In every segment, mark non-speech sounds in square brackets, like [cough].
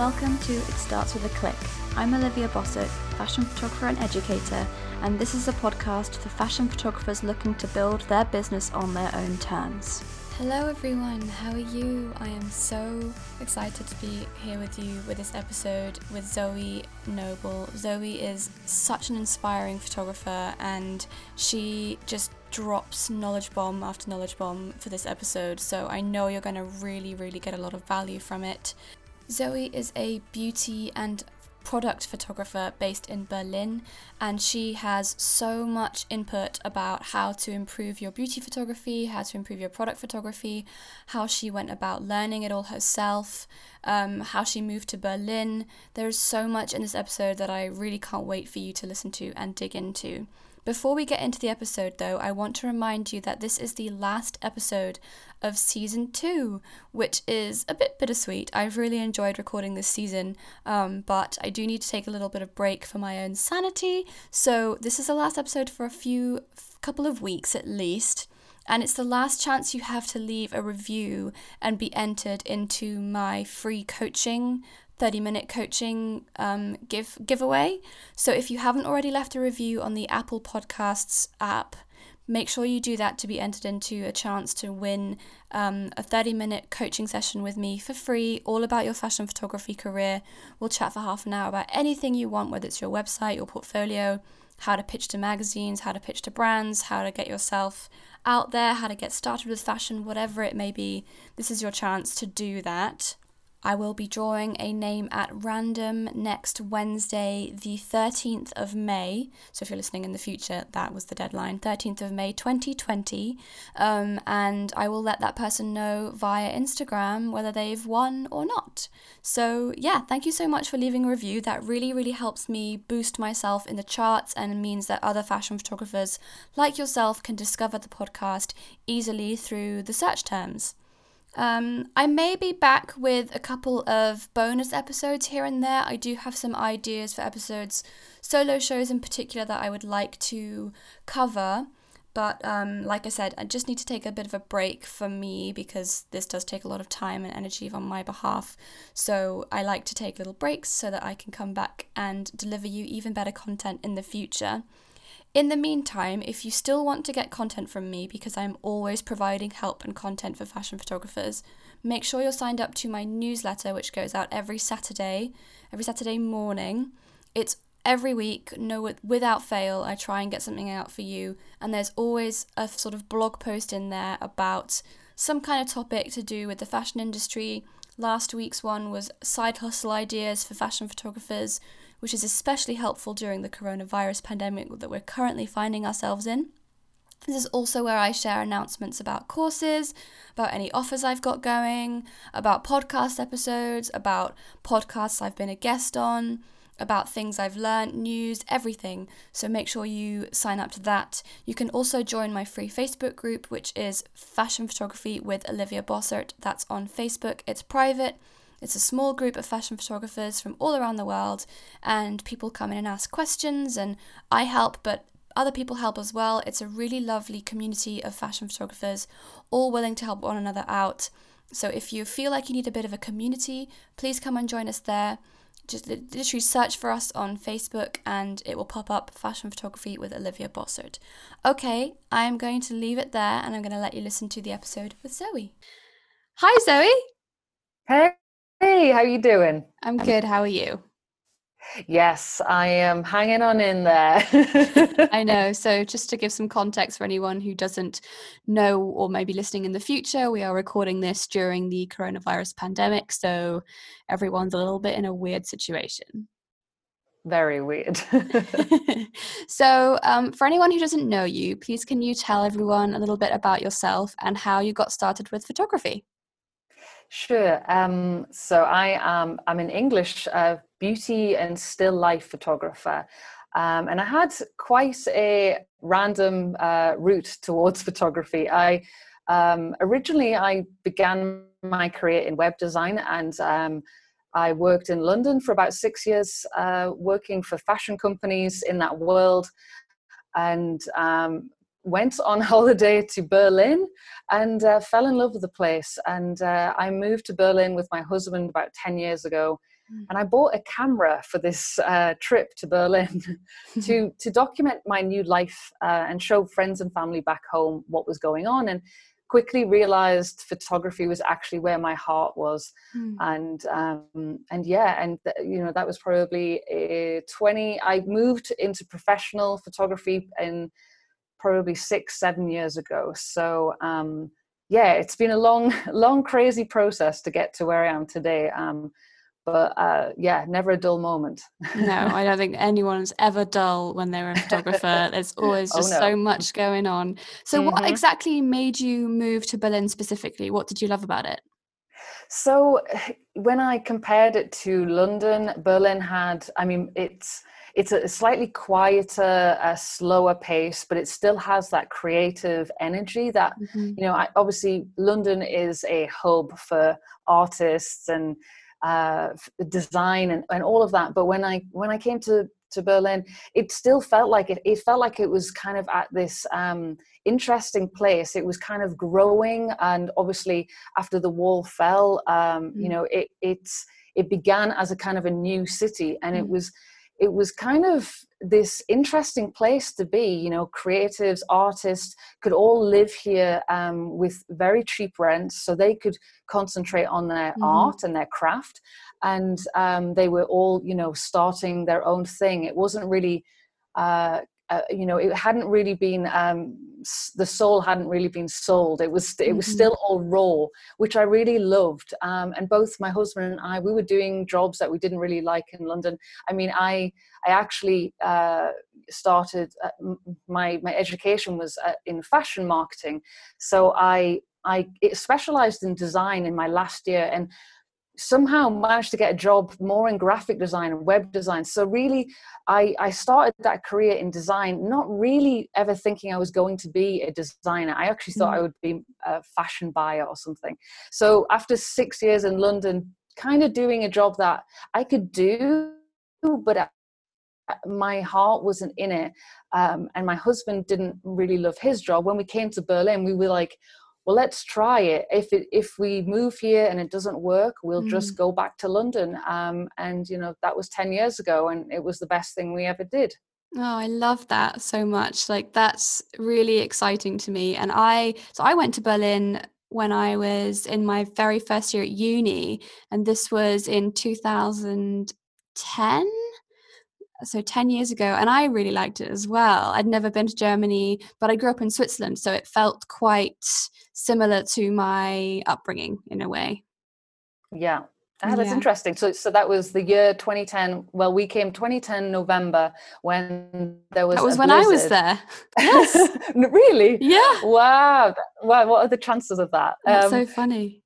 Welcome to It Starts With a Click. I'm Olivia Bossert, fashion photographer and educator, and this is a podcast for fashion photographers looking to build their business on their own terms. Hello, everyone. How are you? I am so excited to be here with you with this episode with Zoe Noble. Zoe is such an inspiring photographer, and she just drops knowledge bomb after knowledge bomb for this episode. So I know you're going to really, really get a lot of value from it. Zoe is a beauty and product photographer based in Berlin, and she has so much input about how to improve your beauty photography, how to improve your product photography, how she went about learning it all herself, um, how she moved to Berlin. There's so much in this episode that I really can't wait for you to listen to and dig into. Before we get into the episode, though, I want to remind you that this is the last episode of season two, which is a bit bittersweet. I've really enjoyed recording this season, um, but I do need to take a little bit of break for my own sanity. So this is the last episode for a few couple of weeks at least. And it's the last chance you have to leave a review and be entered into my free coaching 30 minute coaching um, give giveaway. So if you haven't already left a review on the Apple Podcasts app, make sure you do that to be entered into a chance to win um, a 30 minute coaching session with me for free, all about your fashion photography career. We'll chat for half an hour about anything you want, whether it's your website, your portfolio, how to pitch to magazines, how to pitch to brands, how to get yourself out there, how to get started with fashion, whatever it may be. This is your chance to do that. I will be drawing a name at random next Wednesday, the 13th of May. So, if you're listening in the future, that was the deadline 13th of May 2020. Um, and I will let that person know via Instagram whether they've won or not. So, yeah, thank you so much for leaving a review. That really, really helps me boost myself in the charts and means that other fashion photographers like yourself can discover the podcast easily through the search terms. Um, I may be back with a couple of bonus episodes here and there. I do have some ideas for episodes, solo shows in particular, that I would like to cover. But um, like I said, I just need to take a bit of a break for me because this does take a lot of time and energy on my behalf. So I like to take little breaks so that I can come back and deliver you even better content in the future. In the meantime, if you still want to get content from me, because I'm always providing help and content for fashion photographers, make sure you're signed up to my newsletter, which goes out every Saturday, every Saturday morning. It's every week, no, without fail. I try and get something out for you, and there's always a sort of blog post in there about some kind of topic to do with the fashion industry. Last week's one was side hustle ideas for fashion photographers which is especially helpful during the coronavirus pandemic that we're currently finding ourselves in. This is also where I share announcements about courses, about any offers I've got going, about podcast episodes, about podcasts I've been a guest on, about things I've learned, news, everything. So make sure you sign up to that. You can also join my free Facebook group, which is Fashion Photography with Olivia Bossert. That's on Facebook, it's private. It's a small group of fashion photographers from all around the world, and people come in and ask questions, and I help, but other people help as well. It's a really lovely community of fashion photographers, all willing to help one another out. So if you feel like you need a bit of a community, please come and join us there. Just literally search for us on Facebook and it will pop up Fashion Photography with Olivia Bossert. Okay, I'm going to leave it there and I'm going to let you listen to the episode with Zoe. Hi, Zoe. Hey, Hey, how are you doing? I'm good. How are you? Yes, I am hanging on in there. I know. So, just to give some context for anyone who doesn't know or maybe listening in the future, we are recording this during the coronavirus pandemic. So, everyone's a little bit in a weird situation. Very weird. [laughs] [laughs] so, um, for anyone who doesn't know you, please can you tell everyone a little bit about yourself and how you got started with photography? Sure. Um, so I am I'm an English uh, beauty and still life photographer. Um, and I had quite a random uh, route towards [laughs] photography. I um, originally I began my career in web design, and um, I worked in London for about six years, uh, working for fashion companies in that world. And um, went on [laughs] holiday to Berlin and uh, fell in love with the place. And uh, I moved to Berlin with my husband about 10 years ago. mm. and I bought a camera for this uh, trip to Berlin [laughs] to to document my new life uh, and show friends and family back home what was going on. And quickly realized photography was actually where my heart was mm. and um, and yeah and th- you know that was probably a 20 i moved into professional photography in probably six seven years ago so um, yeah it's been a long [laughs] long crazy process to get to where i am today um, but uh, yeah, never a dull moment. no, [laughs] I don't think anyone's ever dull when they're a photographer. [laughs] There's always oh, just oh, no. so much going on. So, mm-hmm. what exactly made you move to Berlin specifically? What did you love about it? So, [sighs] when I compared it to London, Berlin had, I mean, it's it's a slightly quieter, a slower pace, but it still has that creative energy that, mm-hmm. you know, I, obviously London is a hub for artists and uh, design and, and all of that. But when I when I came to to Berlin, it still felt like it. It felt like it was kind of at this um, interesting place. It was kind of growing, and obviously after the wall fell, um, mm. you know, it it's it began as a kind of a new city, and mm. it was it was kind of this interesting place to be you know creatives artists could all live here um, with very cheap rents so they could concentrate on their mm. art and their craft and um, they were all you know starting their own thing it wasn't really uh, uh, you know it hadn't really been um, the soul hadn't really been sold. It was it was mm-hmm. still all raw which i really loved. Um, and both my husband and i we were doing jobs that we didn't really like in london. I mean i i actually uh, started uh, my my education was uh, in fashion marketing. So i i specialized in design in my last year and somehow managed to get a job more in graphic design and web design. So really, I, I started that career in design, not really ever thinking I was going to be a designer. I actually thought mm. I would be a fashion buyer or something. So after six years in London, kind of doing a job that I could do, but my heart wasn't in it. Um, and my husband didn't really love his job. When we came to Berlin, we were like, well let's try it if it if we move here and it doesn't work we'll mm. just go back to london um, and you know that was 10 years ago and it was the best thing we ever did Oh, I love that so much. Like that's really exciting to me. And I so I went to Berlin when I was in my very first year at uni and this was in 2010 so 10 years ago and i really liked it as well i'd never been to germany but i grew up in switzerland so it felt quite similar to my upbringing in a way yeah Ah, that's yeah. interesting. So, so that was the year 2010. Well, we came 2010 November when there was. That was when blizzard. I was there. [laughs] Yes. [laughs] really? Yeah. Wow. Wow. What are the chances of that? That's um, so funny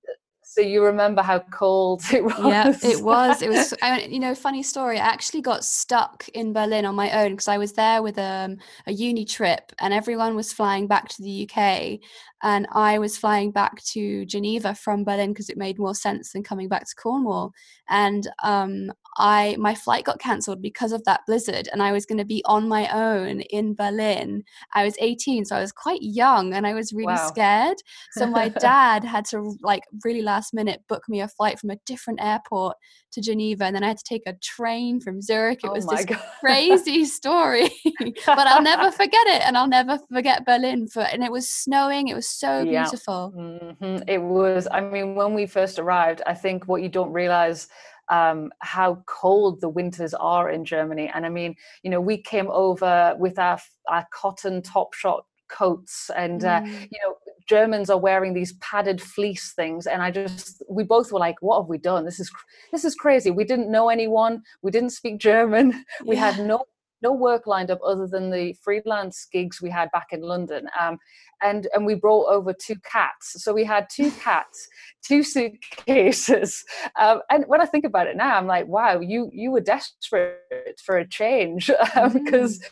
so you remember how cold [laughs] it was. yeah it was it was [laughs] I, you know funny story i actually got stuck in berlin on my own because i was there with um, a uni trip and everyone was flying back to the uk and I was flying back to Geneva from Berlin because it made more sense than coming back to Cornwall. And um, I my flight got cancelled because of that blizzard, and I was going to be on my own in Berlin. I was 18, so I was quite young, and I was really wow. scared. So my [laughs] dad had to like really last minute book me a flight from a different airport to Geneva, and then I had to take a train from Zurich. It oh was this God. crazy story, [laughs] but I'll never forget it, and I'll never forget Berlin. For and it was snowing. It was so beautiful. Yeah. Mm-hmm. It was. I mean, when we first arrived, I think what you don't realize um, how cold the winters are in Germany. And I mean, you know, we came over with our, our cotton Topshop coats and uh, mm. you know germans are wearing these padded fleece things and i just we both were like what have we done this is this is crazy we didn't know anyone we didn't speak german [laughs] we yeah. had no no work lined up other than the freelance gigs we had back in London. Um, and and we brought over two cats. So we had two [laughs] cats, two suitcases. Um, and when I think about it now, I'm like, wow, you you were desperate for a change because. [laughs] Um, mm.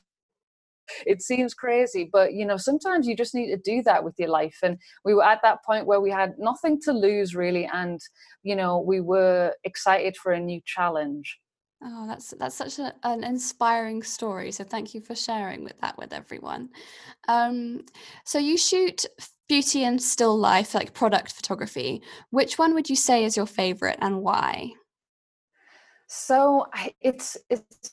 It seems crazy, but you know, sometimes you just need to do that with your life. And we were at that point where we had nothing to lose really, and you know, we were excited for a new challenge. Oh, that's that's such a, an inspiring story. So thank you for sharing with that with everyone. Um, so you shoot beauty and still life, like product photography. Which one would you say is your favorite and why? So it's it's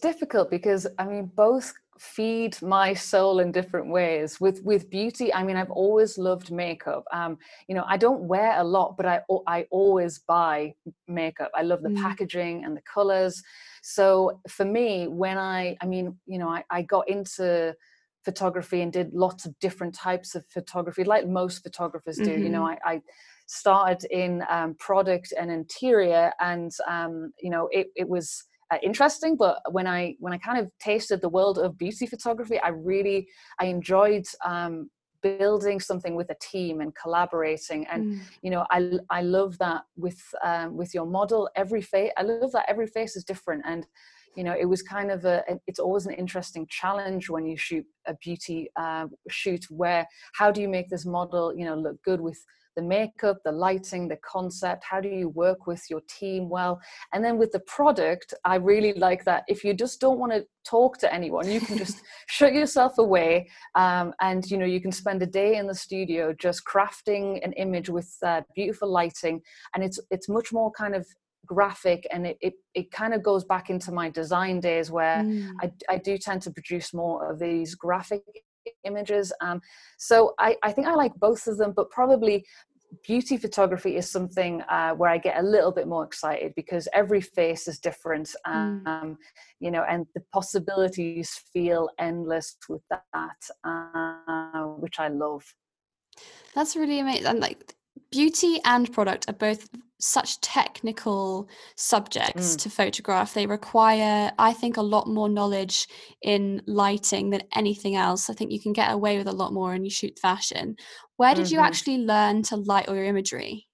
difficult because I mean both feed my soul in different ways with with beauty i mean i've always loved makeup um you know i don't wear a lot but i i always buy makeup i love the mm. packaging and the colors so for me when i i mean you know i, I got into photography and did lots of different types of photography like most photographers do mm-hmm. you know mm-hmm. I, I started in um, product and interior and um, you know it, it was uh, interesting but when i when i kind of tasted the world of beauty photography i really i enjoyed um, building something with a team and collaborating and mm. you know i i love that with um, with your model every face i love that every face is different and you know it was kind of a it's always an interesting challenge when you shoot a beauty uh, shoot where how do you make this model you know look good with the makeup, the lighting, the concept. How do you work with your team well? And then with the product, I really like that. If you just don't want to talk to anyone, you can just [laughs] shut yourself away, um, and you know you can spend a day in the studio just crafting an image with uh, beautiful lighting, and it's it's much more kind of graphic and it, it, it kind of goes back into my design days where mm. I, I do tend to produce more of these graphic images. Um, so I, I think I like both of them, but probably beauty photography is something uh, where I get a little bit more excited because every face is different, mm. um, you know, and the possibilities feel endless with that, uh, which I love. That's really amazing. And like beauty and product are both such technical subjects mm. to photograph. They require, I think, a lot more knowledge in lighting than anything else. I think you can get away with a lot more when you shoot fashion. Where did mm-hmm. you actually learn to light all your imagery?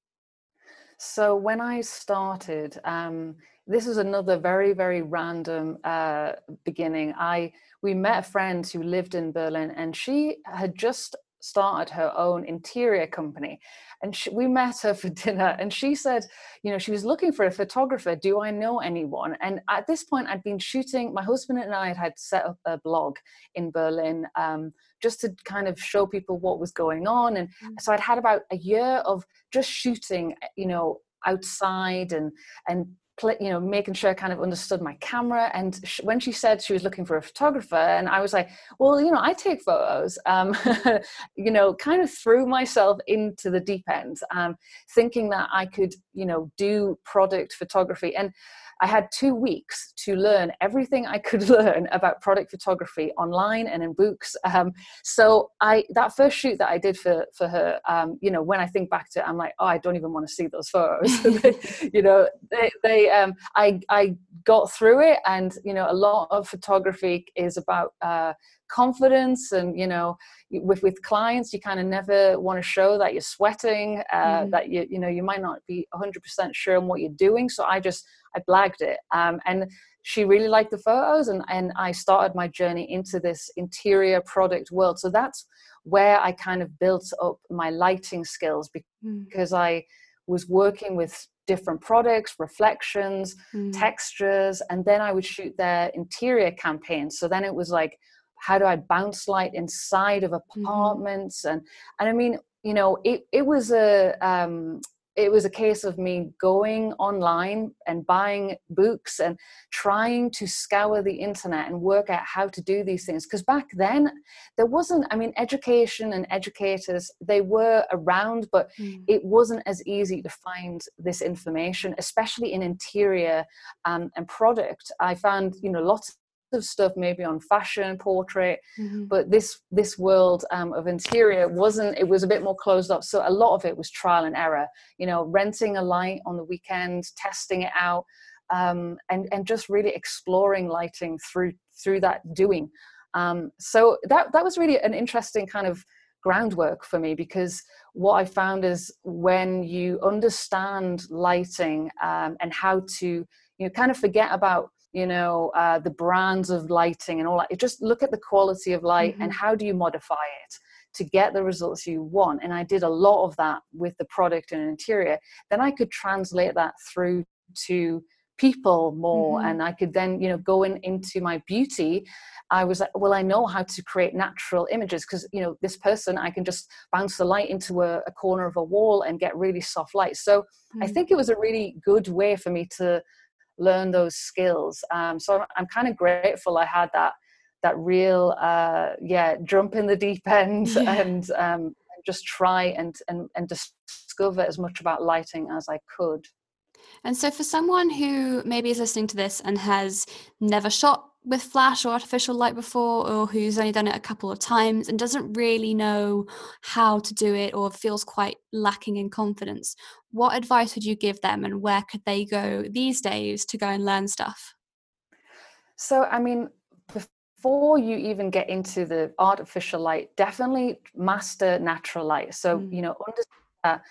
So when I started, um, this was another very very random uh, beginning. I we met a friend who lived in Berlin, and she had just started her own interior company and she, we met her for [laughs] dinner and she said you know she was looking for a photographer do i know anyone and at this point i'd been shooting my husband and i had set up a blog in berlin um, just to kind of show people what was going on and mm-hmm. so i'd had about a year of just shooting you know outside and and you know making sure i kind of understood my camera. And sh- when she said she was looking for a photographer and i was like well you know i take photos. Um, [laughs] you know kind of threw myself into the deep end um, thinking that i could you know do product photography. And I had two weeks to learn everything I could [laughs] learn about product photography online and in books. Um, so I that first shoot that I did for for her, um, you know, when I think back to it, I'm like, oh, I don't even want to see those photos. [laughs] you know, they, they um, I I got through it, and you know, a lot of photography is about. Uh, confidence and you know with with clients you kind of never want to show that you're sweating uh, mm. that you you know you might not be 100% sure on what you're doing so i just i blagged it um, and she really liked the photos and and i started my journey into this interior product world so that's where i kind of built up my lighting skills mm. because mm. i was working with different products, reflections, mm. textures, and then I would shoot their interior campaigns. So then it was like how do I bounce light inside of mm-hmm. apartments? Mm-hmm. And and I mean, you know, it it was a um, it was a case of me going online and buying books and trying to scour the internet and work out how to do these things because back then there wasn't i mean education and educators they were around but mm. it wasn't as easy to find this information especially in interior um, and product i found you know lots of stuff maybe on fashion portrait mm-hmm. but this this world um, of interior wasn't it was a bit more closed up so a lot of it was trial and error you know renting a light on the weekend testing it out um, and and just really exploring lighting through through that doing um, so that that was really an interesting kind of groundwork for me because what I found is when you understand lighting um, and how to you know kind of forget about you know uh, the brands of lighting and all that you just look at the quality of light mm-hmm. and how do you modify it to get the results you want and i did a lot of that with the product and interior then i could translate that through to people more mm-hmm. and i could then you know go in, into my beauty i was like well i know how to create natural images because you know this person i can just bounce the light into a, a corner of a wall and get really soft light so mm-hmm. i think it was a really good way for me to learn those skills. Um, so I'm, I'm kind of grateful I had that that real uh, yeah jump in the deep end [laughs] yeah. and um, just try and, and and discover as much about lighting as I could. And so, for someone who maybe is listening to this and has never shot with flash or artificial light before, or who's only done it a couple of times and doesn't really know how to do it or feels quite lacking in confidence, what advice would you give them and where could they go these days to go and learn stuff? So, I mean, before you even get into the artificial light, definitely master natural light. So, mm. you know, understand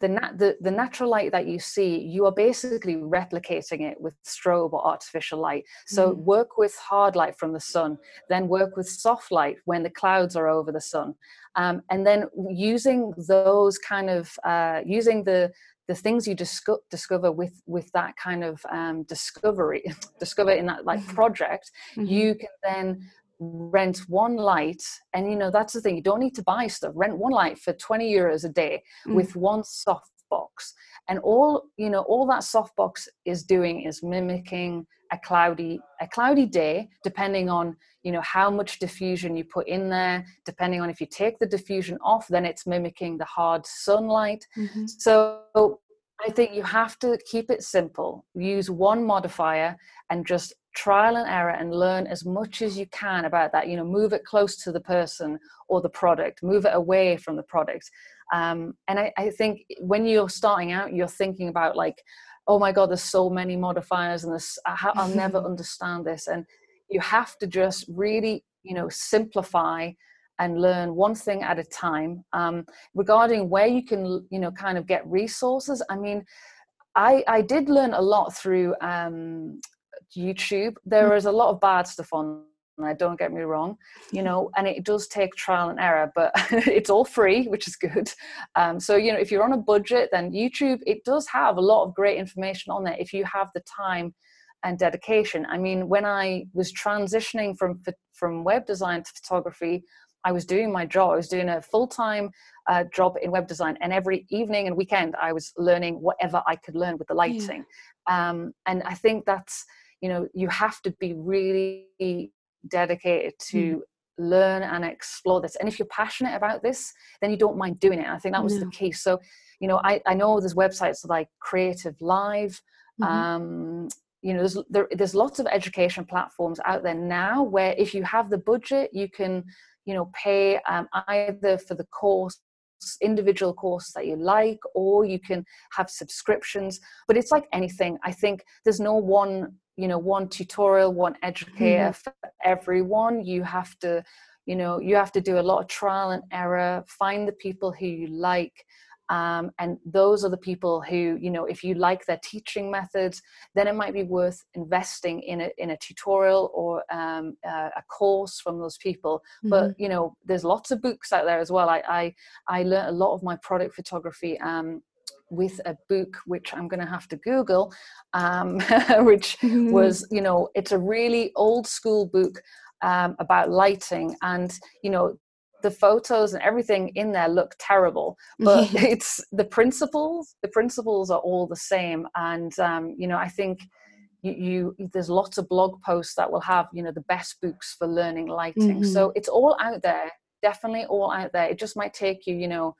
the, nat- the, the natural light that you see, you are basically replicating it with strobe or artificial light. So mm. work with hard light from the sun, then work with soft light when the clouds are over the sun. Um, and then using those kind of, uh, using the, the things you disco- discover with with that kind of um, discovery [laughs] discover in that like mm-hmm. project mm-hmm. you can then rent one light and you know that's the thing you don't need to buy stuff rent one light for 20 euros a day mm. with one soft box and all you know all that softbox is doing is mimicking a cloudy a cloudy day depending on you know how much diffusion you put in there depending on if you take the diffusion off then it's mimicking the hard sunlight mm-hmm. so i think you have to keep it simple use one modifier and just trial and error and learn as much as you can about that you know move it close to the person or the product move it away from the product. Um, and I, I think when you're starting out you're thinking about like oh my god there's so many modifiers and this i'll never [laughs] understand this. And you have to just really you know simplify and learn one thing at a time. Um, regarding where you can you know kind of get resources i mean I, I did learn a lot through um, YouTube. There mm. a lot of bad stuff on there, don't get me wrong, you know, [laughs] and it does take trial and error, but [laughs] it's all free, which is good. Um, so, you know, if you're on a budget, then YouTube, it does have a lot of great information on there if you have the time and dedication. I mean, when I was transitioning from from web design to photography, I was doing my job. I was doing a full time uh, job in web design, and every evening and weekend, I was learning whatever I could learn with the lighting. Yeah. Um, and I think that's you know you have to be really dedicated to mm. learn and explore this and if you're passionate about this then you don't mind doing it i think that was no. the key so you know I, I know there's websites like CreativeLive mm-hmm. um, you know there's there, there's lots of education platforms out there now where if you have the budget you can you know pay um, either for the course individual course that you like or you can have subscriptions but it's like anything i think there's no one you know one tutorial one educator mm-hmm. for everyone you have to you know you have to do a lot of trial and error find the people who you like um, and those are the people who you know if you like their teaching methods then it might be worth investing in a, in a tutorial or um, uh, a course from those people mm-hmm. but you know there's lots of books out there as well i i, I learned a lot of my product photography um, with a book which I'm going to have to Google, um, [laughs] which mm-hmm. was, you know, it's a really old school book um, about lighting. And, you know, the photos and everything in there look terrible, but [laughs] [laughs] it's the principles, the principles are all the same. And, um, you know, I think. You, you, there's lots of blog posts that will have you know the best books for learning lighting mm-hmm. so it's all out there definitely all out there it just might take you you know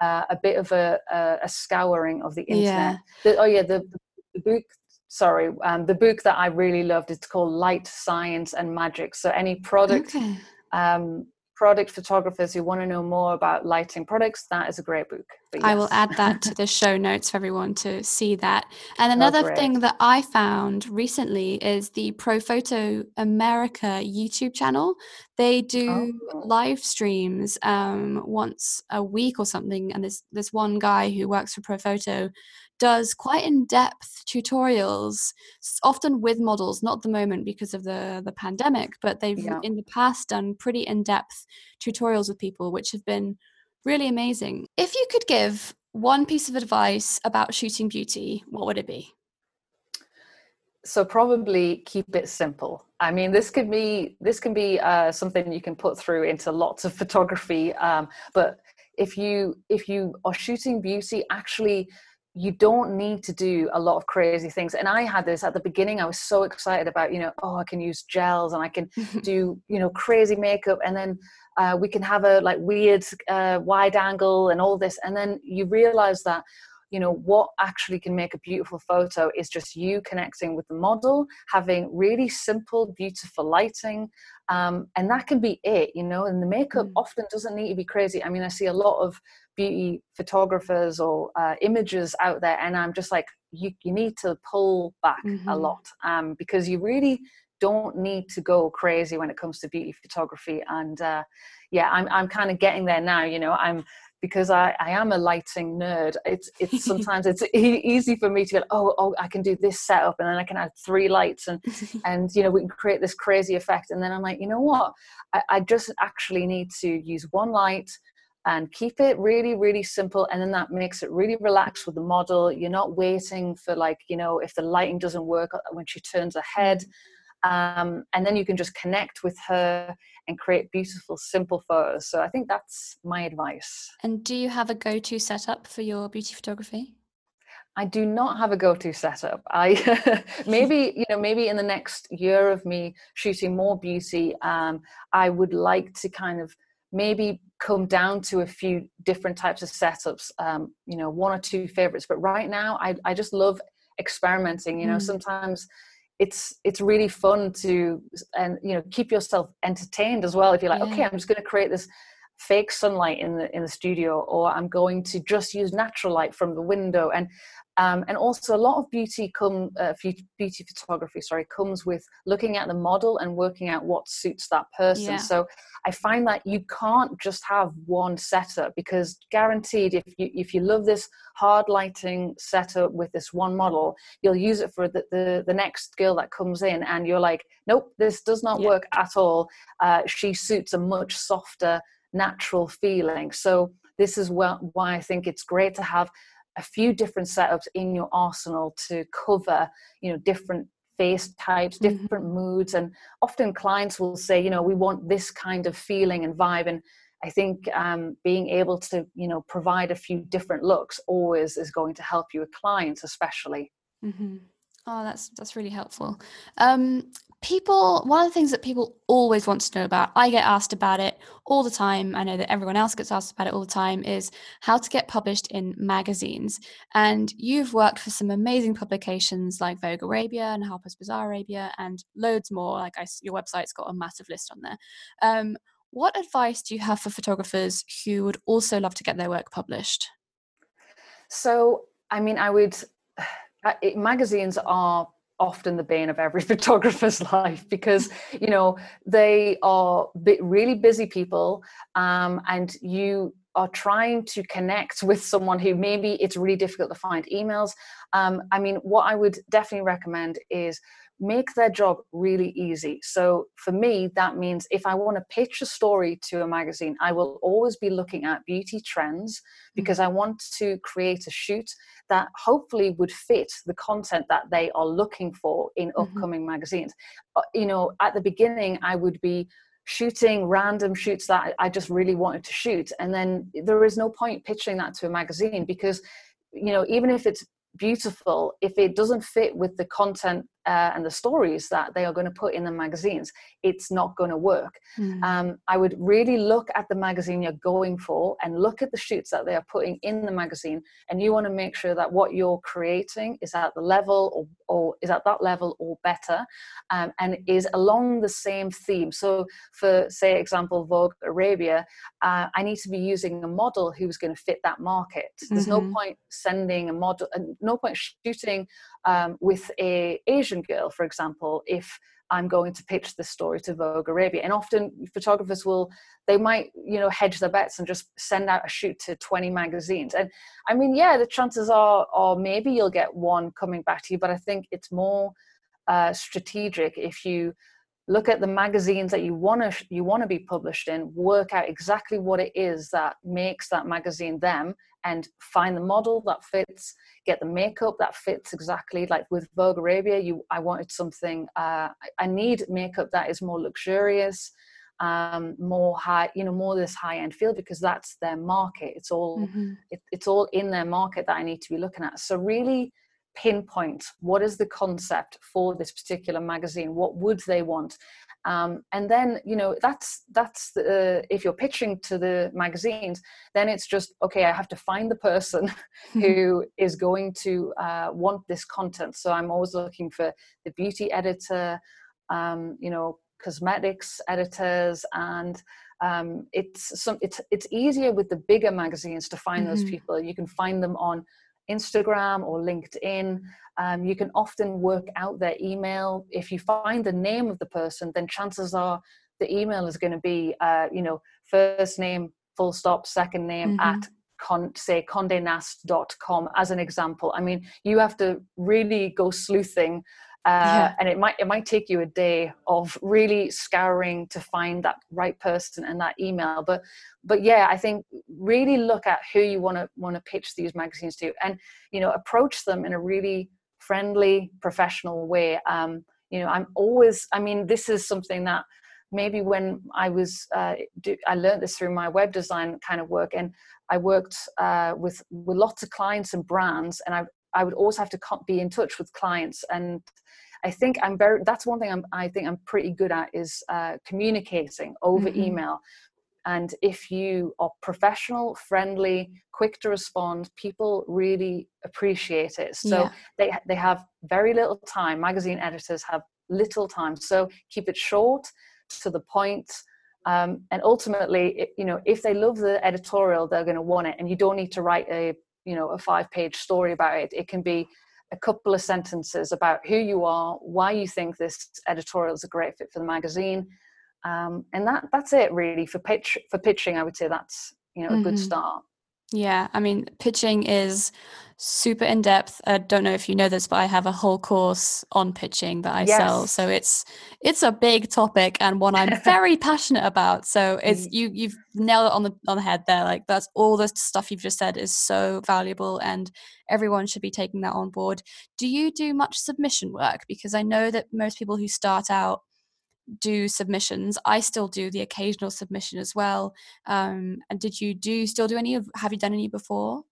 uh, a bit of a, a, a, scouring of the internet. Yeah. The, oh yeah, the, the book. Sorry, um, the book that I really loved. It's called Light Science and Magic. So any product okay. um, product photographers who want to know more about lighting products, that is a great book. Yes. I will add that to the [laughs] show notes for everyone to see that. And oh, another oh, thing that I found recently is the Profoto America YouTube channel. They do oh. live streams um, once a week or something. And there's this one guy who works for Profoto does quite in-depth tutorials often with models not at the moment because of the the pandemic but they've yeah. in the past done pretty in-depth tutorials with people which have been really amazing. If you could give one piece of advice about shooting beauty what would it be? So probably keep it simple. I mean this could be this can be uh, something you can put through into lots of photography um, but if you if you are shooting beauty actually you don't need to do a lot of crazy things. And i had this at the beginning i was so excited about you know oh i can use gels and i can [laughs] do you know crazy makeup. And then uh, we can have a like weird uh, wide angle and all this. And then you realize that you know what actually can make a beautiful photo is just you connecting with the model having really simple beautiful lighting um, and that can be it you know? And the makeup mm. often doesn't need to be crazy. I mean i see a lot of beauty photographers or uh, images out there and i'm just like you, you need to pull back mm-hmm. a lot um, because you really don't need to go crazy when it comes to beauty photography and uh, yeah i'm, I'm kind of getting there now you know i'm because I, I am a lighting nerd. It's it's [laughs] sometimes it's e- easy for me to go, oh oh I can do this setup and then I can add three lights and [laughs] and you know we can create this crazy effect and then I'm like you know what I, I just actually need to use one light and keep it really really simple and then that makes it really relaxed with the model. You're not waiting for like you know if the lighting doesn't work uh, when she turns her head. Um, and then you can just connect with her and create beautiful, simple photos. So I think that's my advice. And do you have a go to setup for your beauty photography? I do not have a go-to setup. I [laughs] maybe you know maybe in the next year of me shooting more beauty, um, I would like to kind of maybe come down to a few different types of setups. Um, you know, one or two favorites. But right now, I I just love experimenting. You know, mm. sometimes it's it's really fun to and you know keep yourself entertained as well if you're like yeah. okay i'm just going to create this fake sunlight in the in the studio or i'm going to just use natural light from the window and um, and also, a lot of beauty come uh, beauty photography. Sorry, comes with looking at the model and working out what suits that person. Yeah. So I find that you can't just have one setup because guaranteed, if you if you love this hard lighting setup with this one model, you'll use it for the the, the next girl that comes in, and you're like, nope, this does not yeah. work at all. Uh, she suits a much softer, natural feeling. So this is why I think it's great to have a few different setups in your arsenal to cover you know different face types mm-hmm. different mm-hmm. moods and often clients will say you know we want this kind of feeling and vibe and i think um, being able to you know provide a few different looks always is going to help you with clients especially mm-hmm. oh that's that's really helpful um, people one of the things that people always want to know about i get asked about it all the time i know that everyone else gets asked about it all the time is how to get published in magazines. And you've worked for some amazing publications like vogue arabia and harper's bazaar arabia and loads more like I, your website's got a massive list on there. Um, what advice do you have for photographers who would also love to get their work published? So i mean i would [sighs] uh, magazines are often the bane of every [laughs] photographer's life because you know they are really busy people um, and you are trying to connect with someone who maybe it's really difficult to find emails. Um, i mean what i would definitely recommend is make their job really easy. So for me, that means if I want to pitch a story to a magazine, I will always be looking at beauty trends because I want to create a shoot that hopefully would fit the content that they are looking for in mm-hmm. upcoming magazines. Uh, you know, at the beginning, I would be shooting random shoots that I just really wanted to shoot. And then there is no point pitching that to a magazine because you know even if it's beautiful if it doesn't fit with the content uh, and the stories that they are going to put in the magazines it's not going to work mm. um, i would really look at the magazine you're going for and look at the shoots that they are putting in the magazine and you want to make sure that what you're creating is at the level or, or is at that level or better um, and is along the same theme so for say example vogue arabia uh, i need to be using a model who's going to fit that market there's mm-hmm. no point sending a model uh, no point shooting um, with a asian girl for example if I'm going to pitch this story to Vogue Arabia. And often photographers will, they might, you know, hedge their bets and just send out a shoot to 20 magazines. And I mean, yeah, the chances are, or maybe you'll get one coming back to you, but I think it's more uh, strategic if you look at the magazines that you want to you want to be published in work out exactly what it is that makes that magazine them and find the model that fits get the makeup that fits exactly like with vogue arabia you i wanted something uh, i need makeup that is more luxurious um, more high, you know, more this high end feel because that's their market. It's all mm-hmm. it, it's all in their market that I need to be looking at. So really pinpoint what is the concept for this particular magazine. What would they want? Um, and then you know that's that's the, uh, if you're pitching to the magazines then it's just okay i have to find the person [laughs] who is going to uh, want this content so i'm always looking for the beauty editor um, you know cosmetics editors and um, it's some it's it's easier with the bigger magazines to find mm-hmm. those people you can find them on instagram or linkedin. Um, you can often work out their email. If you find the name of the person then chances are the email is going to be uh, you know first name full stop second name mm-hmm. at con, say condenast.com as an example. I mean you have to really go sleuthing uh, yeah. and it might it might take you a day of really scouring to find that right person and that email but but yeah i think really look at who you want to want to pitch these magazines to and you know approach them in a really friendly professional way um, you know i'm always i mean this is something that maybe when i was uh, do, i learned this through my web design kind of work and i worked uh, with with lots of clients and brands and i I would always have to be in touch with clients. And I think I'm very that's one thing I'm I think I'm pretty good at is uh, communicating over mm-hmm. email. And if you are professional friendly quick to respond people really appreciate it. So yeah. they they have very little time. Magazine editors have little time. So keep it short to the point. Um, and ultimately it, you know if they love the editorial they're going to want it. And you don't need to write a you know a five page story about it it can be a couple of sentences about who you are why you think this editorial is a great fit for the magazine um, and that that's it really for pitch for pitching i would say that's you know a mm-hmm. good start yeah, I mean, pitching is super in depth. I don't know if you know this, but I have a whole course on pitching that I yes. sell. So it's it's a big topic and one I'm [laughs] very passionate about. So it's mm. you you've nailed it on the on the head there. Like that's all the stuff you've just said is so valuable and everyone should be taking that on board. Do you do much submission work? Because I know that most people who start out do submissions. I still do the occasional submission as well. Um, and did you do still do any of? Have you done any before?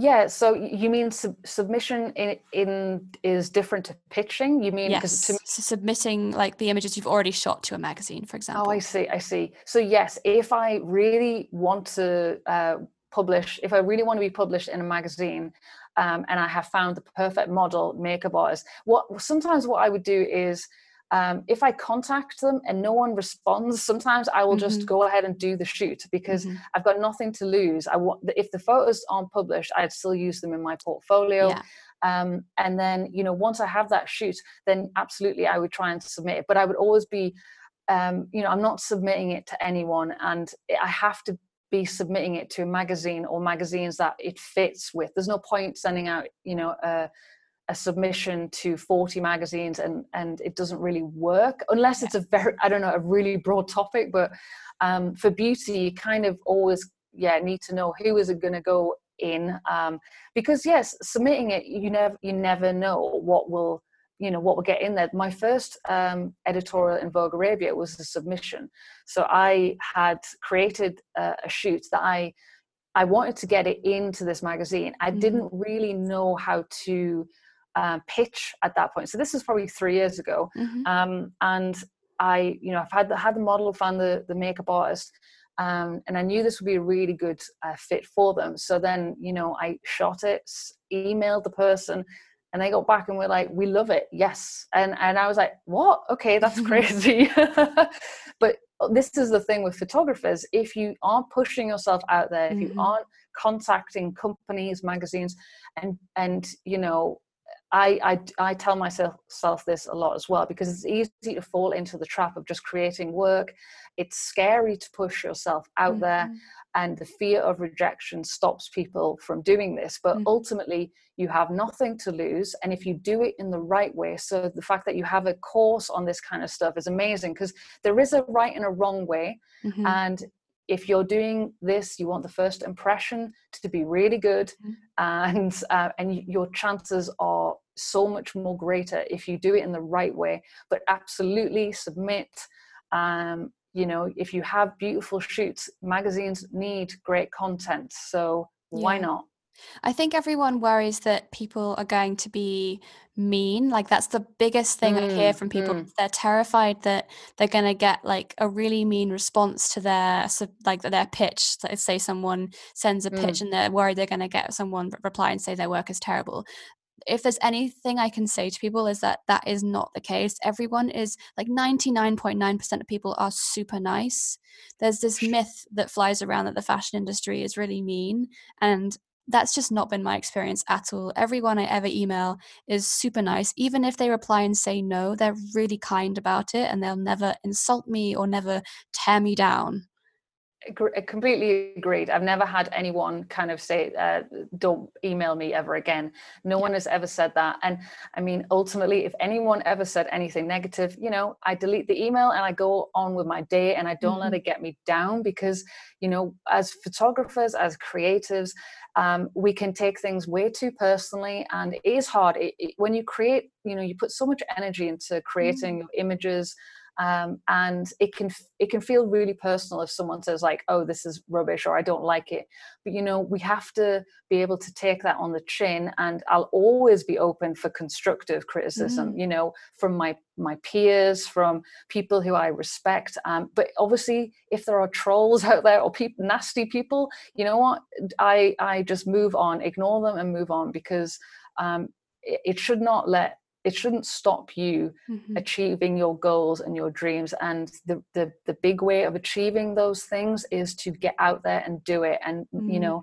Yeah. So you mean sub- submission in, in is different to pitching? You mean yes. To... So submitting like the images you've already shot to a magazine, for example. Oh, I see. I see. So yes, if I really want to uh, publish, if I really want to be published in a magazine, um, and I have found the perfect model makeup artist, what sometimes what I would do is um, if I contact them and no one responds, sometimes I will mm-hmm. just go ahead and do the shoot because mm-hmm. I've got nothing to lose. I want if the photos aren't published, I'd still use them in my portfolio. Yeah. Um, and then you know once I have that shoot, then absolutely I would try and submit it. But I would always be, um, you know, I'm not submitting it to anyone, and I have to be submitting it to a magazine or magazines that it fits with. There's no point sending out, you know, a a submission to 40 magazines and and it doesn't really work unless it's a very i don't know a really broad topic but um, for beauty you kind of always yeah need to know who is it going to go in um, because yes submitting it you never you never know what will you know what will get in there. My first um, editorial in vogue arabia was a submission. So i had created a, a shoot that i i wanted to get it into this magazine. I mm-hmm. didn't really know how to uh, pitch at that point. So this is probably three years ago, mm-hmm. um, and I, you know, I've had the, had the model, found the the makeup artist, um, and I knew this would be a really good uh, fit for them. So then, you know, I shot it, emailed the person, and they got back and were like, "We love it, yes." And and I was like, "What? Okay, that's [laughs] crazy." [laughs] but this is the thing with photographers: if you aren't pushing yourself out there, if mm-hmm. you aren't contacting companies, magazines, and and you know I, I, I tell myself this a lot as well because it's easy to fall into the trap of just creating work. It's scary to push yourself out mm-hmm. there, and the fear of rejection stops people from doing this. But mm-hmm. ultimately, you have nothing to lose. And if you do it in the right way, so the fact that you have a course on this kind of stuff is amazing because there is a right and a wrong way. Mm-hmm. And if you're doing this, you want the first impression to be really good, mm-hmm. and uh, and your chances are so much more greater if you do it in the right way. But absolutely submit. Um, you know if you have beautiful shoots magazines need great content so why Yeah. not I think everyone worries that people are going to be mean. Like that's the biggest thing I hear Mm, from people. mm. They're terrified that they're going to get like a really mean response to their like their pitch. Let's say someone sends a pitch Mm. and they're worried they're going to get someone reply and say their work is terrible. If there's anything I can say to people is that that is not the case. Everyone is like 99.9% of people are super nice. There's this myth that flies around that the fashion industry is really mean and that's just not been my experience at all. Everyone I ever email is super nice. Even if they reply and say no, they're really kind about it and they'll never insult me or never tear me down. I completely agreed. I've never had anyone kind of say, uh, "Don't email me ever again." No one has ever said that. And I mean, ultimately, if anyone ever said anything negative, you know, I delete the email and I go on with my day, and I don't let Mhm. it get me down because, you know, as photographers, as creatives, um, we can take things way too personally, and it is hard. It, it- when you create, you know, you put so much energy into creating your images um, and it can it can feel really personal if someone says like oh this is rubbish or i don't like it. But you know we have to be able to take that on the chin and i'll always be open for constructive criticism you know from my my peers from people who i respect. Um, but obviously if there are trolls [laughs] out there or people nasty people you know what? I i just move on ignore them and move on because um, it, it should not let it shouldn't stop you Mhm. achieving your goals and your dreams and the, the the big way of achieving those things is to get out there and do it and you Mm. know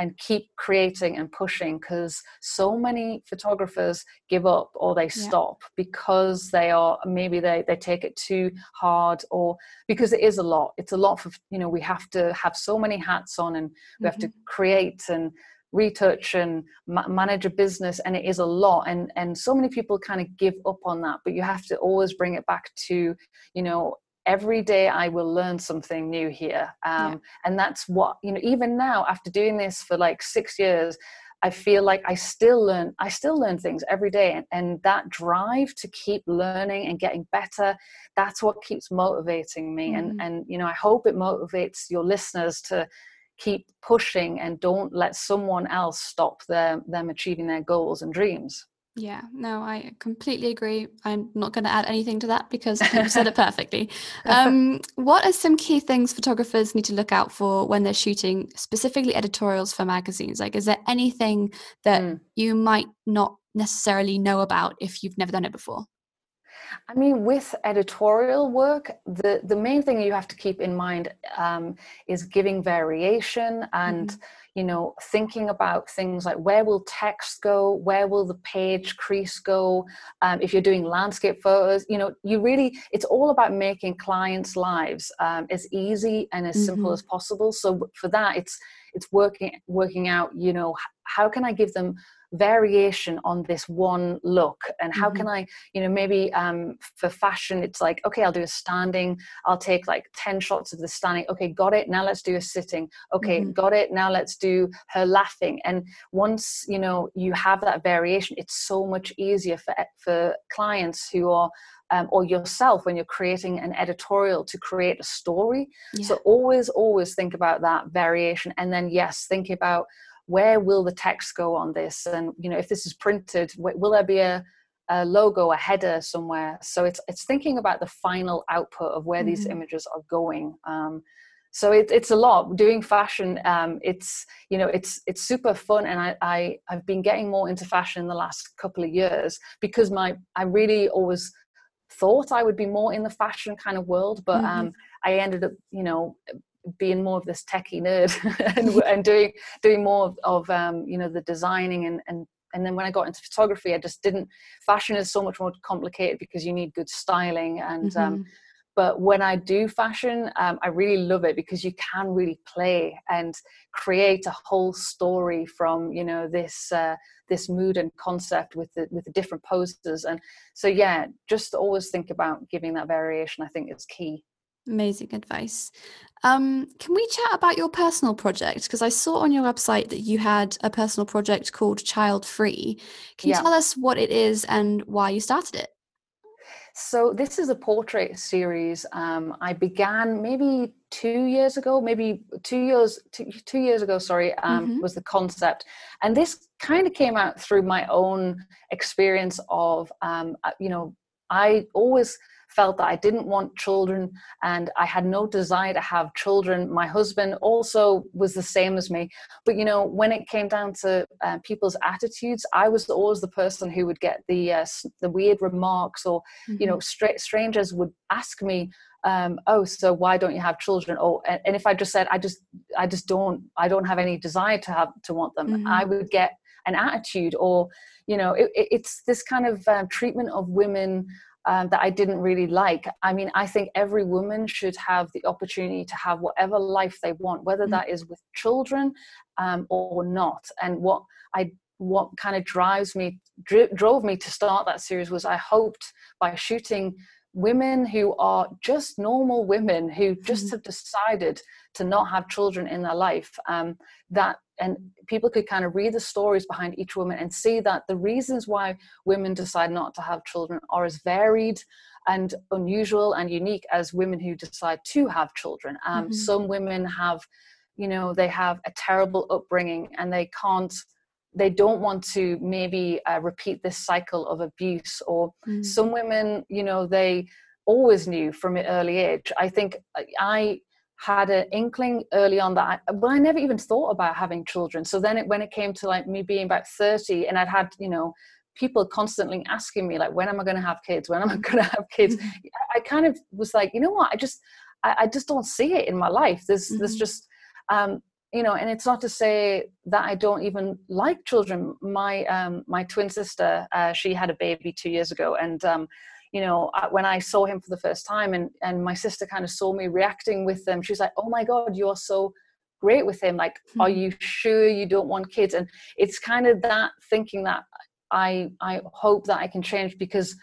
and keep creating and pushing because so many photographers give up or they stop because they are maybe they they take it too hard or because it is a lot it's a lot for you know we have to have so many hats on and we have to create and retouch and ma- manage a business and it is a lot and and so many people kind of give up on that but you have to always bring it back to you know every day i will learn something new here um, Yeah. and that's what you know even now after doing this for like six years i feel like i still learn i still learn things every day and, and that drive to keep learning and getting better that's what keeps motivating me Mhm. and and you know i hope it motivates your listeners to keep pushing and don't let someone else stop them them achieving their goals and dreams Yeah, no, I completely agree. I'm not going to add anything to that because you said it perfectly. [laughs] Um, what are some key things photographers need to look out for when they're shooting specifically editorials for magazines? Like, is there anything that Mm. you might not necessarily know about if you've never done it before? I mean, with editorial work, the, the main thing you have to keep in mind um, is giving variation and, you know, thinking about things like where will text go? Where will the page crease go? Um, if you're doing landscape photos, you know, you really, it's all about making clients' lives um, as easy and as simple Mhm. as possible. So for that, it's, it's working, working out, you know, how can I give them variation on this one look. And how can i you know maybe um for fashion it's like okay i'll do a standing i'll take like 10 shots of the standing. Okay got it now let's do a sitting. Okay Mhm. got it now let's do her laughing. And once you know you have that variation it's so much easier for for clients who are um, or yourself when you're creating an editorial to create a story. Yeah. so always always think about that variation. And then yes think about where will the text go on this and you know if this is printed will there be a, a logo a header somewhere so it's it's thinking about the final output of where these Mhm. images are going um, so it, it's a lot doing fashion um, it's you know it's it's super fun and I, I i've been getting more into fashion in the last couple of years because my i really always thought i would be more in the fashion kind of world but Mhm. um, i ended up you know being more of this techie nerd [laughs] and, and doing doing more of, of um, you know the designing and and and then when I got into photography, I just didn't. Fashion is so much more complicated because you need good styling, and um, Mhm. but when I do fashion, um, I really love it because you can really play and create a whole story from you know this uh, this mood and concept with the with the different poses. and so yeah, just always think about giving that variation. I think is key. Amazing advice. Um, can we chat about your personal project? Because I saw on your website that you had a personal project called Child Free. Can you Yeah. tell us what it is and why you started it? So this is a portrait series. Um, I began maybe two years ago, maybe two years two, two years ago. Sorry, um, mm-hmm. was the concept, and this kind of came out through my own experience of um, uh, you know I always felt that I didn't want children and I had no desire to have children. My husband also was the same as me. But, you know, when it came down to uh, people's attitudes, I was always the person who would get the, uh, the weird remarks or, mm-hmm. you know, mm-hmm. strangers would ask me, um, oh, so why don't you have children? Or, and if I just said, I just, I just don't, I don't have any desire to have, to want them, mm-hmm. I would get an attitude or, you know, it, it's this kind of um, treatment of women um, that I didn't really like. I mean, I think every woman should have the opportunity to have whatever life they want, whether mm-hmm. that is with children um, or not. And what I what kind of drives me dri- drove me to start that series was I hoped by shooting women who are just normal women who just mm-hmm. have decided to not have children in their life um, that and people could kind of read the stories behind each woman and see that the reasons why women decide not to have children are as varied and unusual and unique as women who decide to have children um, mm-hmm. some women have you know they have a terrible upbringing and they can't they don't want to maybe uh, repeat this cycle of abuse or mm. some women you know they always knew from an early age i think uh, i had an inkling early on that I, well i never even thought about having children so then it, when it came to like me being about 30 and i'd had you know people constantly asking me like when am i going to have kids when am i [laughs] going to have kids mm-hmm. i kind of was like you know what i just i, I just don't see it in my life there's mm-hmm. there's just um you know and it's not to say that i don't even like children. My um my twin sister uh, she had a baby two years ago and um you know when i saw him for the first time and and my sister kind of saw me reacting with them she's like oh my god you're so great with him. Like mm-hmm. are you sure you don't want kids? And it's kind of that thinking that i i hope that i can change because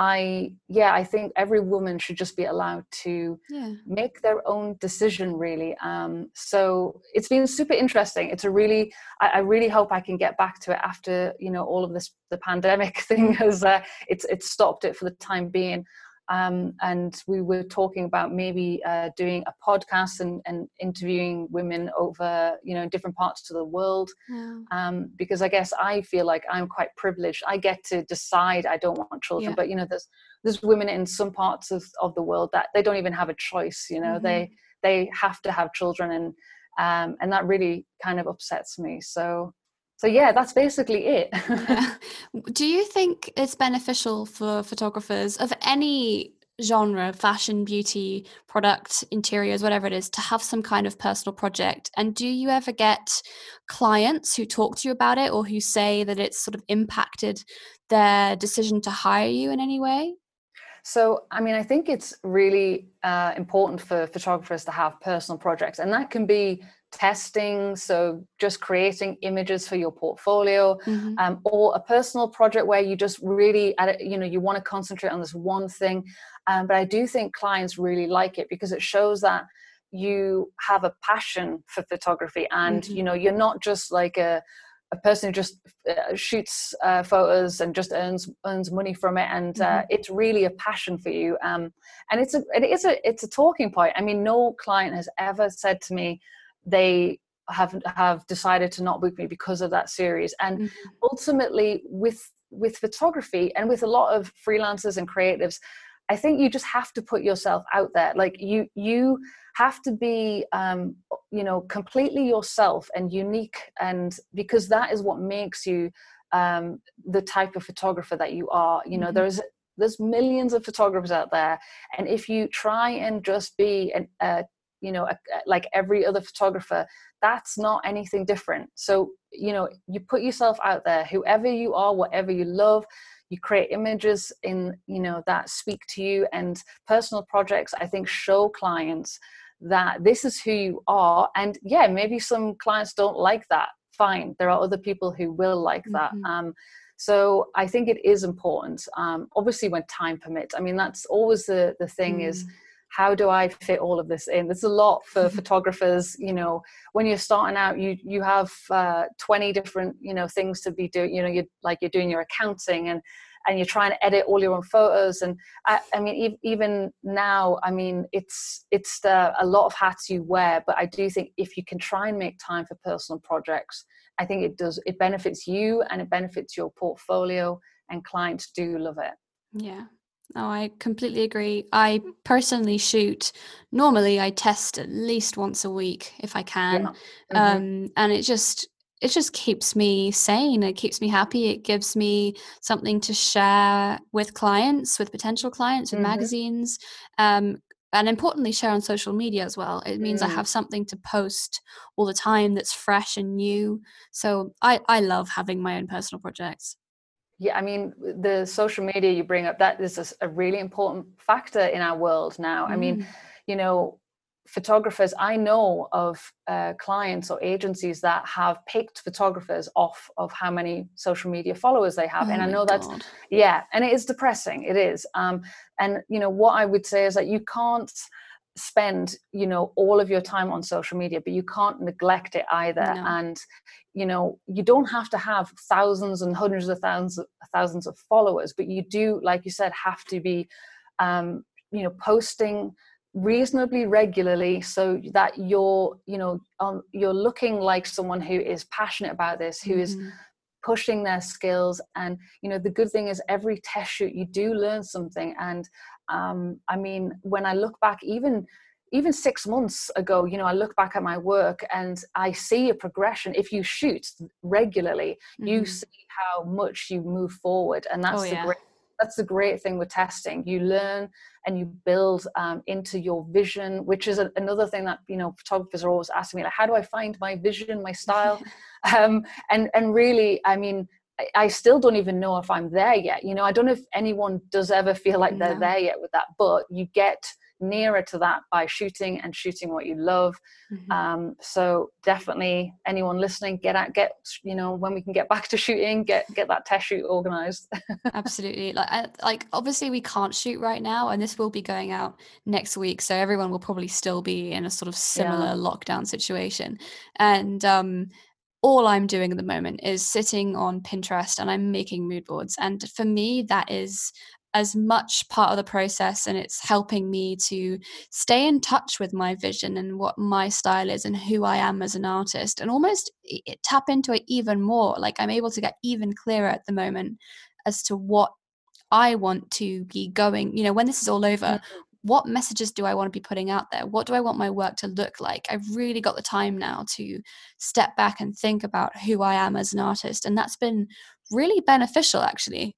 I yeah, I think every woman should just be allowed to yeah. make their own decision really. Um, so it's been super interesting. It's a really I, I, really hope I can get back to it after you know all of this the pandemic [laughs] thing has uh, it's it's stopped it for the time being. Um, and we were talking about maybe uh, doing a podcast and, and, interviewing women over you know different parts of the world yeah. um, because i guess i feel like i'm quite privileged i get to decide i don't want children yeah. but you know there's there's women in some parts of, of the world that they don't even have a choice you know mm-hmm. they they have to have children and um, and that really kind of upsets me so so yeah that's basically it yeah. [laughs] [laughs] do you think it's beneficial for photographers of any genre fashion beauty product interiors whatever it is to have some kind of personal project and do you ever get clients who talk to you about it or who say that it's sort of impacted their decision to hire you in any way so, I mean, I think it's really uh, important for photographers to have personal projects, and that can be testing so just creating images for your portfolio mm-hmm. um, or a personal project where you just really you know you want to concentrate on this one thing um, but i do think clients really like it because it shows that you have a passion for photography and mm-hmm. you know you're not just like a a person who just uh, shoots uh, photos and just earns earns money from it, and uh, mm-hmm. it's really a passion for you. Um, and it's a it is a it's a talking point. I mean, no client has ever said to me, they have have decided to not book me because of that series. And mm-hmm. ultimately with with photography and with a lot of freelancers and creatives i think you just have to put yourself out there. Like you you have to be um, you know completely yourself and unique. And because that is what makes you um, the type of photographer that you are. You know mm-hmm. there's there's millions of photographers out there. And if you try and just be an, a you know like every other photographer that's not anything different. So you know you put yourself out there whoever you are whatever you love you create images in you know that speak to you. And personal projects i think show clients that this is who you are. And yeah maybe some clients don't like that. Fine there are other people who will like that. Mm-hmm. um, so i think it is important. Um, obviously when time permits. I mean that's always the the thing mm. is how do I fit all of this in? There's a lot for [laughs] photographers. You know, when you're starting out, you you have uh, 20 different you know things to be doing. You know, you like you're doing your accounting and and you're trying to edit all your own photos and i, I mean even now i mean it's it's the, a lot of hats you wear but i do think if you can try and make time for personal projects i think it does it benefits you and it benefits your portfolio and clients do love it yeah no, I completely agree. I personally shoot. Normally, I test at least once a week if I can, yeah. mm-hmm. um, and it just it just keeps me sane. It keeps me happy. It gives me something to share with clients, with potential clients, with mm-hmm. magazines, um, and importantly, share on social media as well. It means mm. I have something to post all the time that's fresh and new. So I I love having my own personal projects yeah i mean the social media you bring up that is a, a really important factor in our world now mm. i mean mm. you know photographers i know of uh, clients or agencies that have picked photographers off of how many social media followers they have oh and i know that yeah and it is depressing it is um, and you know what i would say is that you can't spend you know all of your time on social media but you can't neglect it either no. and you know you don't have to have thousands and hundreds of thousands of thousands of followers but you do like you said have to be um you know posting reasonably regularly so that you're you know um, you're looking like someone who is passionate about this who mm-hmm. is pushing their skills and you know the good thing is every test shoot you do learn something and um, i mean when i look back even even six months ago you know i look back at my work and i see a progression if you shoot regularly mm-hmm. you see how much you move forward and that's oh, the yeah. great that's the great thing with testing you learn and you build um, into your vision which is a, another thing that you know photographers are always asking me like how do i find my vision my style [laughs] um, and and really i mean I still don't even know if I'm there yet. You know, I don't know if anyone does ever feel like they're no. there yet with that, but you get nearer to that by shooting and shooting what you love. Mm-hmm. Um, so definitely anyone listening, get out, get, you know, when we can get back to shooting, get, get that test shoot organized. [laughs] Absolutely. Like, I, like obviously we can't shoot right now and this will be going out next week. So everyone will probably still be in a sort of similar yeah. lockdown situation. And, um, all I'm doing at the moment is sitting on Pinterest and I'm making mood boards. And for me, that is as much part of the process and it's helping me to stay in touch with my vision and what my style is and who I am as an artist and almost tap into it even more. Like I'm able to get even clearer at the moment as to what I want to be going, you know, when this is all over, mm-hmm what messages do I want to be putting out there? What do I want my work to look like? I've really got the time now to step back and think about who I am as an artist. And that's been really beneficial, actually.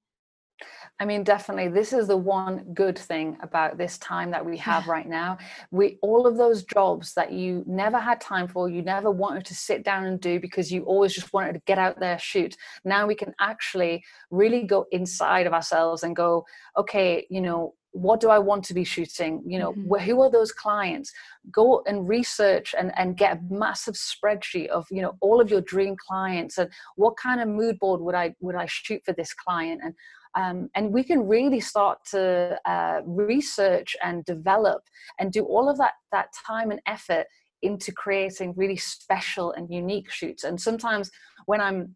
I mean, definitely, this is the one good thing about this time that we have [laughs] right now. We all of those jobs that you never had time for, you never wanted to sit down and do because you always just wanted to get out there, shoot. Now we can actually really go inside of ourselves and go, okay, you know, what do i want to be shooting you know mm-hmm. who are those clients go and research and, and get a massive spreadsheet of you know all of your dream clients and what kind of mood board would i would i shoot for this client and um, and we can really start to uh, research and develop and do all of that that time and effort into creating really special and unique shoots and sometimes when i'm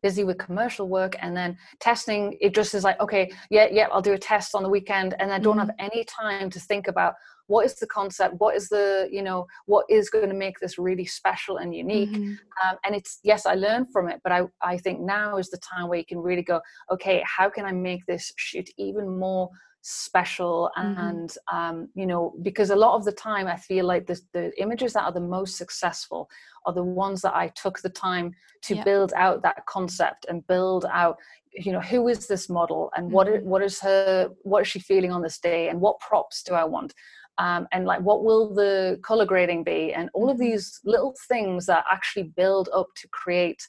busy with commercial work and then testing it just is like okay yeah yeah i'll do a test on the weekend and i don't mm-hmm. have any time to think about what is the concept what is the you know what is going to make this really special and unique mm-hmm. um, and it's yes i learned from it but i i think now is the time where you can really go okay how can i make this shoot even more special mm-hmm. and mm-hmm. um, you know because a lot of the time i feel like the, the images that are the most successful are the ones that i took the time to yep. build out that concept and build out you know who is this model and what mm-hmm. is, what is her what is she feeling on this day and what props do i want um, and like what will the color grading be? And all of mm-hmm. these little things that actually build up to create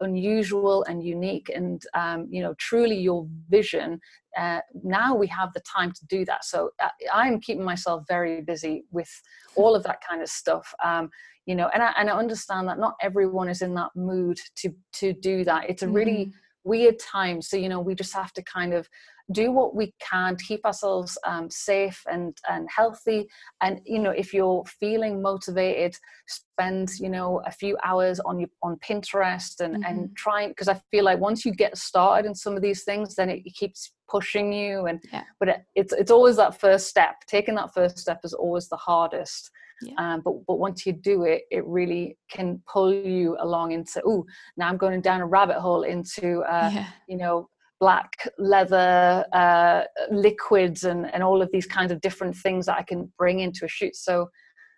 unusual and unique and um, you know truly your vision uh, now we have the time to do that. So uh, i'm keeping myself very busy with all of that kind of stuff um, you know and I, and I understand that not everyone is in that mood to to do that. It's a really mm-hmm. weird time. So you know we just have to kind of do what we can to keep ourselves um, safe and and healthy and you know if you're feeling motivated spend you know a few hours on your on pinterest and mm-hmm. and trying because i feel like once you get started in some of these things then it, keeps pushing you and yeah. but it, it's it's always that first step taking that first step is always the hardest yeah. Um, but but once you do it, it really can pull you along into oh now I'm going down a rabbit hole into uh, yeah. you know black leather uh, liquids and and all of these kinds of different things that I can bring into a shoot. So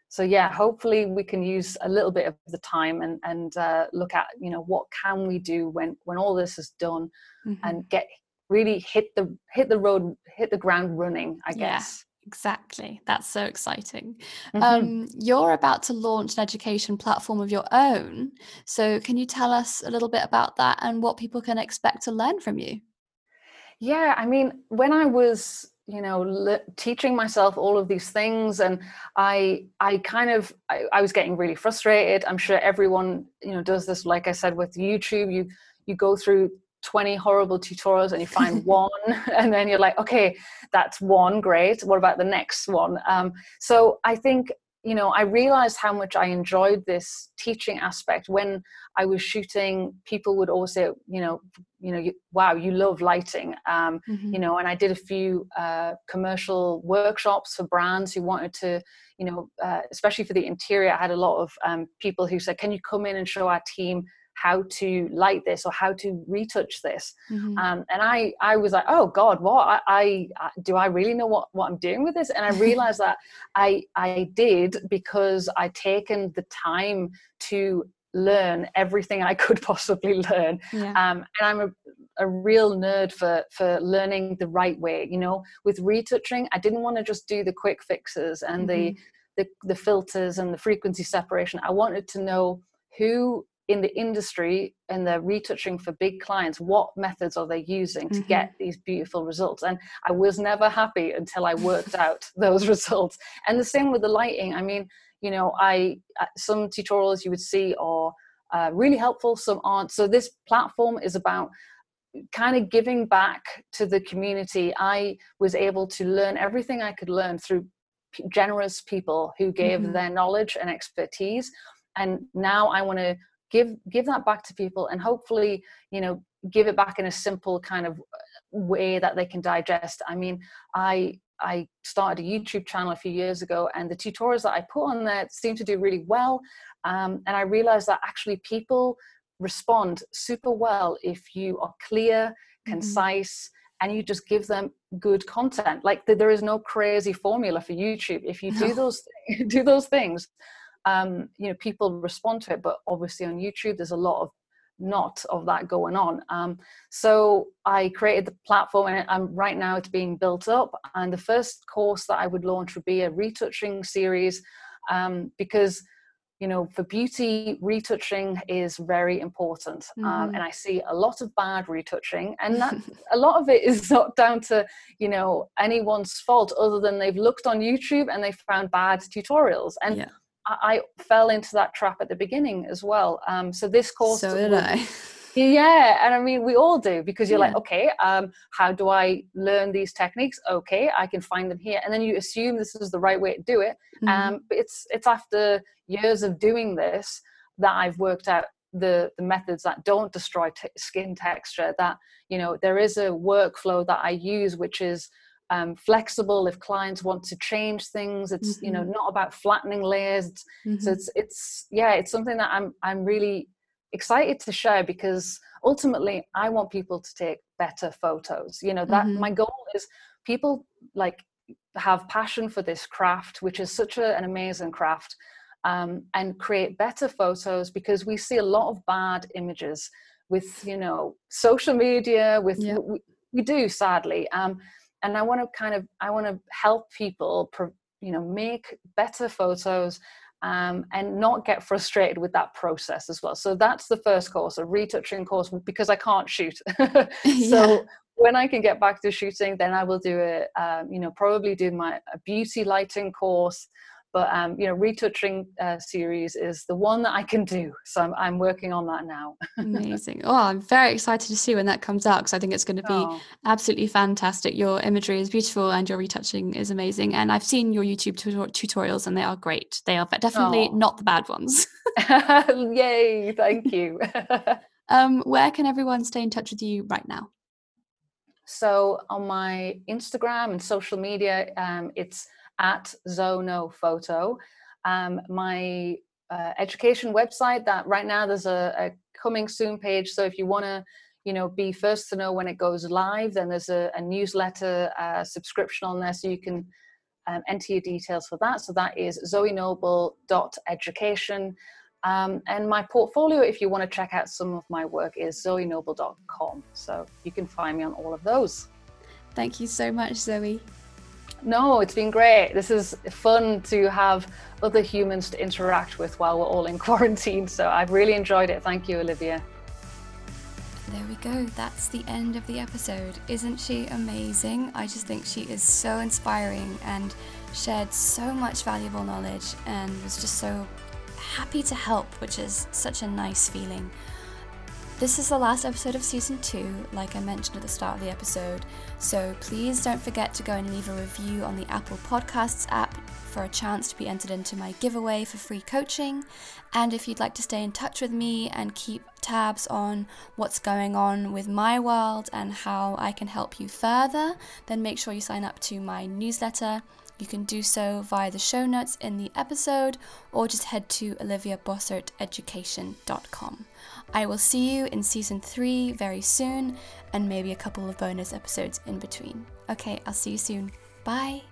so yeah, hopefully we can use a little bit of the time and and uh, look at you know what can we do when when all this is done mm-hmm. and get really hit the hit the road hit the ground running i guess Exactly. That's so exciting. Mm-hmm. Um, you're about to launch an education platform of your own. So, can you tell us a little bit about that and what people can expect to learn from you? Yeah, I mean, when I was you know le- teaching myself all of these things and i i kind of I, I was getting really frustrated. I'm sure everyone you know does this like i said with youtube. You you go through 20 horrible tutorials and you find [laughs] one and then you're like okay that's one great. What about the next one? Um, so i think you know i realized how much i enjoyed this teaching aspect when i was shooting people would always say you know you know you, wow you love lighting um, mm-hmm. you know and i did a few uh, commercial workshops for brands who wanted to you know uh, especially for the interior i had a lot of um, people who said can you come in and show our team how to light this or how to retouch this mm-hmm. um, and i i was like oh god what I, I, I, do i really know what what i'm doing with this and i realized that i i did because i'd taken the time to learn everything i could [laughs] possibly learn yeah. um, and i'm a, a real nerd for for learning the right way you know with retouching i didn't want to just do the quick fixes and mm-hmm. the the, the filters and the frequency separation i wanted to know who in the industry and they're retouching for big clients what methods are they using to mm-hmm. get these beautiful results? And i was never happy until i worked out [laughs] those results. And the same with the lighting. I mean you know i uh, some tutorials you would see are uh, really helpful some aren't. So this platform is about kind of giving back to the community. I was able to learn everything i could learn through generous people who gave mm-hmm. their knowledge and expertise. And now i want to give give that back to people and hopefully you know give it back in a simple kind of way that they can digest. I mean i i started a youtube channel a few years ago and the tutorials that i put on there seem to do really well um, and i realized that actually people respond super well if you are clear mm-hmm. concise mm-hmm and you just give them good content. Like there is no crazy formula for youtube. If you do those [laughs] do those things um, you know people respond to it but obviously on youtube there's a lot of not of that going on um, so i created the platform and i'm right now it's being built up and the first course that i would launch would be a retouching series um, because you know for beauty retouching is very important um, mm-hmm. and i see a lot of bad retouching and that [laughs] a lot of it is not down to you know anyone's fault other than they've looked on youtube and they found bad tutorials and yeah. I, fell into that trap at the beginning as well. Um, so this course, so did I. [laughs] yeah, and I mean we all do because you're yeah. like, okay, um, how do I learn these techniques? Okay, I can find them here, and then you assume this is the right way to do it. Mm-hmm. Um, but it's it's after years of doing this that I've worked out the the methods that don't destroy t- skin texture. That you know there is a workflow that I use, which is um, flexible if clients want to change things it's mm-hmm. you know mm-hmm. not about flattening layers mm-hmm. so it's it's yeah it's something that i'm i'm really excited to share because ultimately i want people to take better photos you know that mm-hmm. my goal is people like have passion for this craft which is such a, an amazing craft um, and create better photos because we see a lot of bad images with you know social media with yeah. we, we, do sadly um, and i want to kind of i want to help people you know make better photos um, and not get frustrated with that process as well so that's the first course a retouching course because i can't shoot [laughs] [laughs] so yeah. when i can get back to shooting then i will do it um, you know probably do my a beauty lighting course but um, you know, retouching uh, series is the one that I can do. So I'm, I'm working on that now. [laughs] Amazing. Oh, I'm very excited to see when that comes out because I think it's going to be oh. absolutely fantastic. Your imagery is beautiful and your retouching is amazing. And I've seen your YouTube tutorials and they are great. They are definitely oh. not the bad ones. [laughs] Yay! Thank you. [laughs] um, where can everyone stay in touch with you right now? So on my Instagram and social media, um, it's at Zono Photo. Um, my uh, education website that right now there's a, a coming soon page. So if you want to, you know, be first to know when it goes live, then there's a, a newsletter uh, subscription on there, so you can um, enter your details for that. So that is zoenoble.education. Um, and my portfolio, if you want to check out some of my work, is zoenoble.com. So you can find me on all of those. Thank you so much, Zoe. No, it's been great. This is fun to have other humans to interact with while we're all in [laughs] quarantine. So I've really enjoyed it. Thank you, Olivia. There we go. That's the end of the episode. Isn't she amazing? I just think she is so inspiring and shared so much valuable knowledge and was just so happy to help, which is such a nice feeling. This is the last episode of season two, like I mentioned at the start of the episode, so please don't forget to go and leave a review on the Apple Podcasts app for a chance to be entered into my giveaway for free coaching. And if you'd like to stay in touch with me and keep tabs on what's going on with my world and how I can help you further, then make sure you sign up to my newsletter. You can do so via the show notes in the episode or just head to oliviabosserteducation.com. I will see you in season three very soon, and maybe a couple of bonus episodes in between. Okay, I'll see you soon. Bye.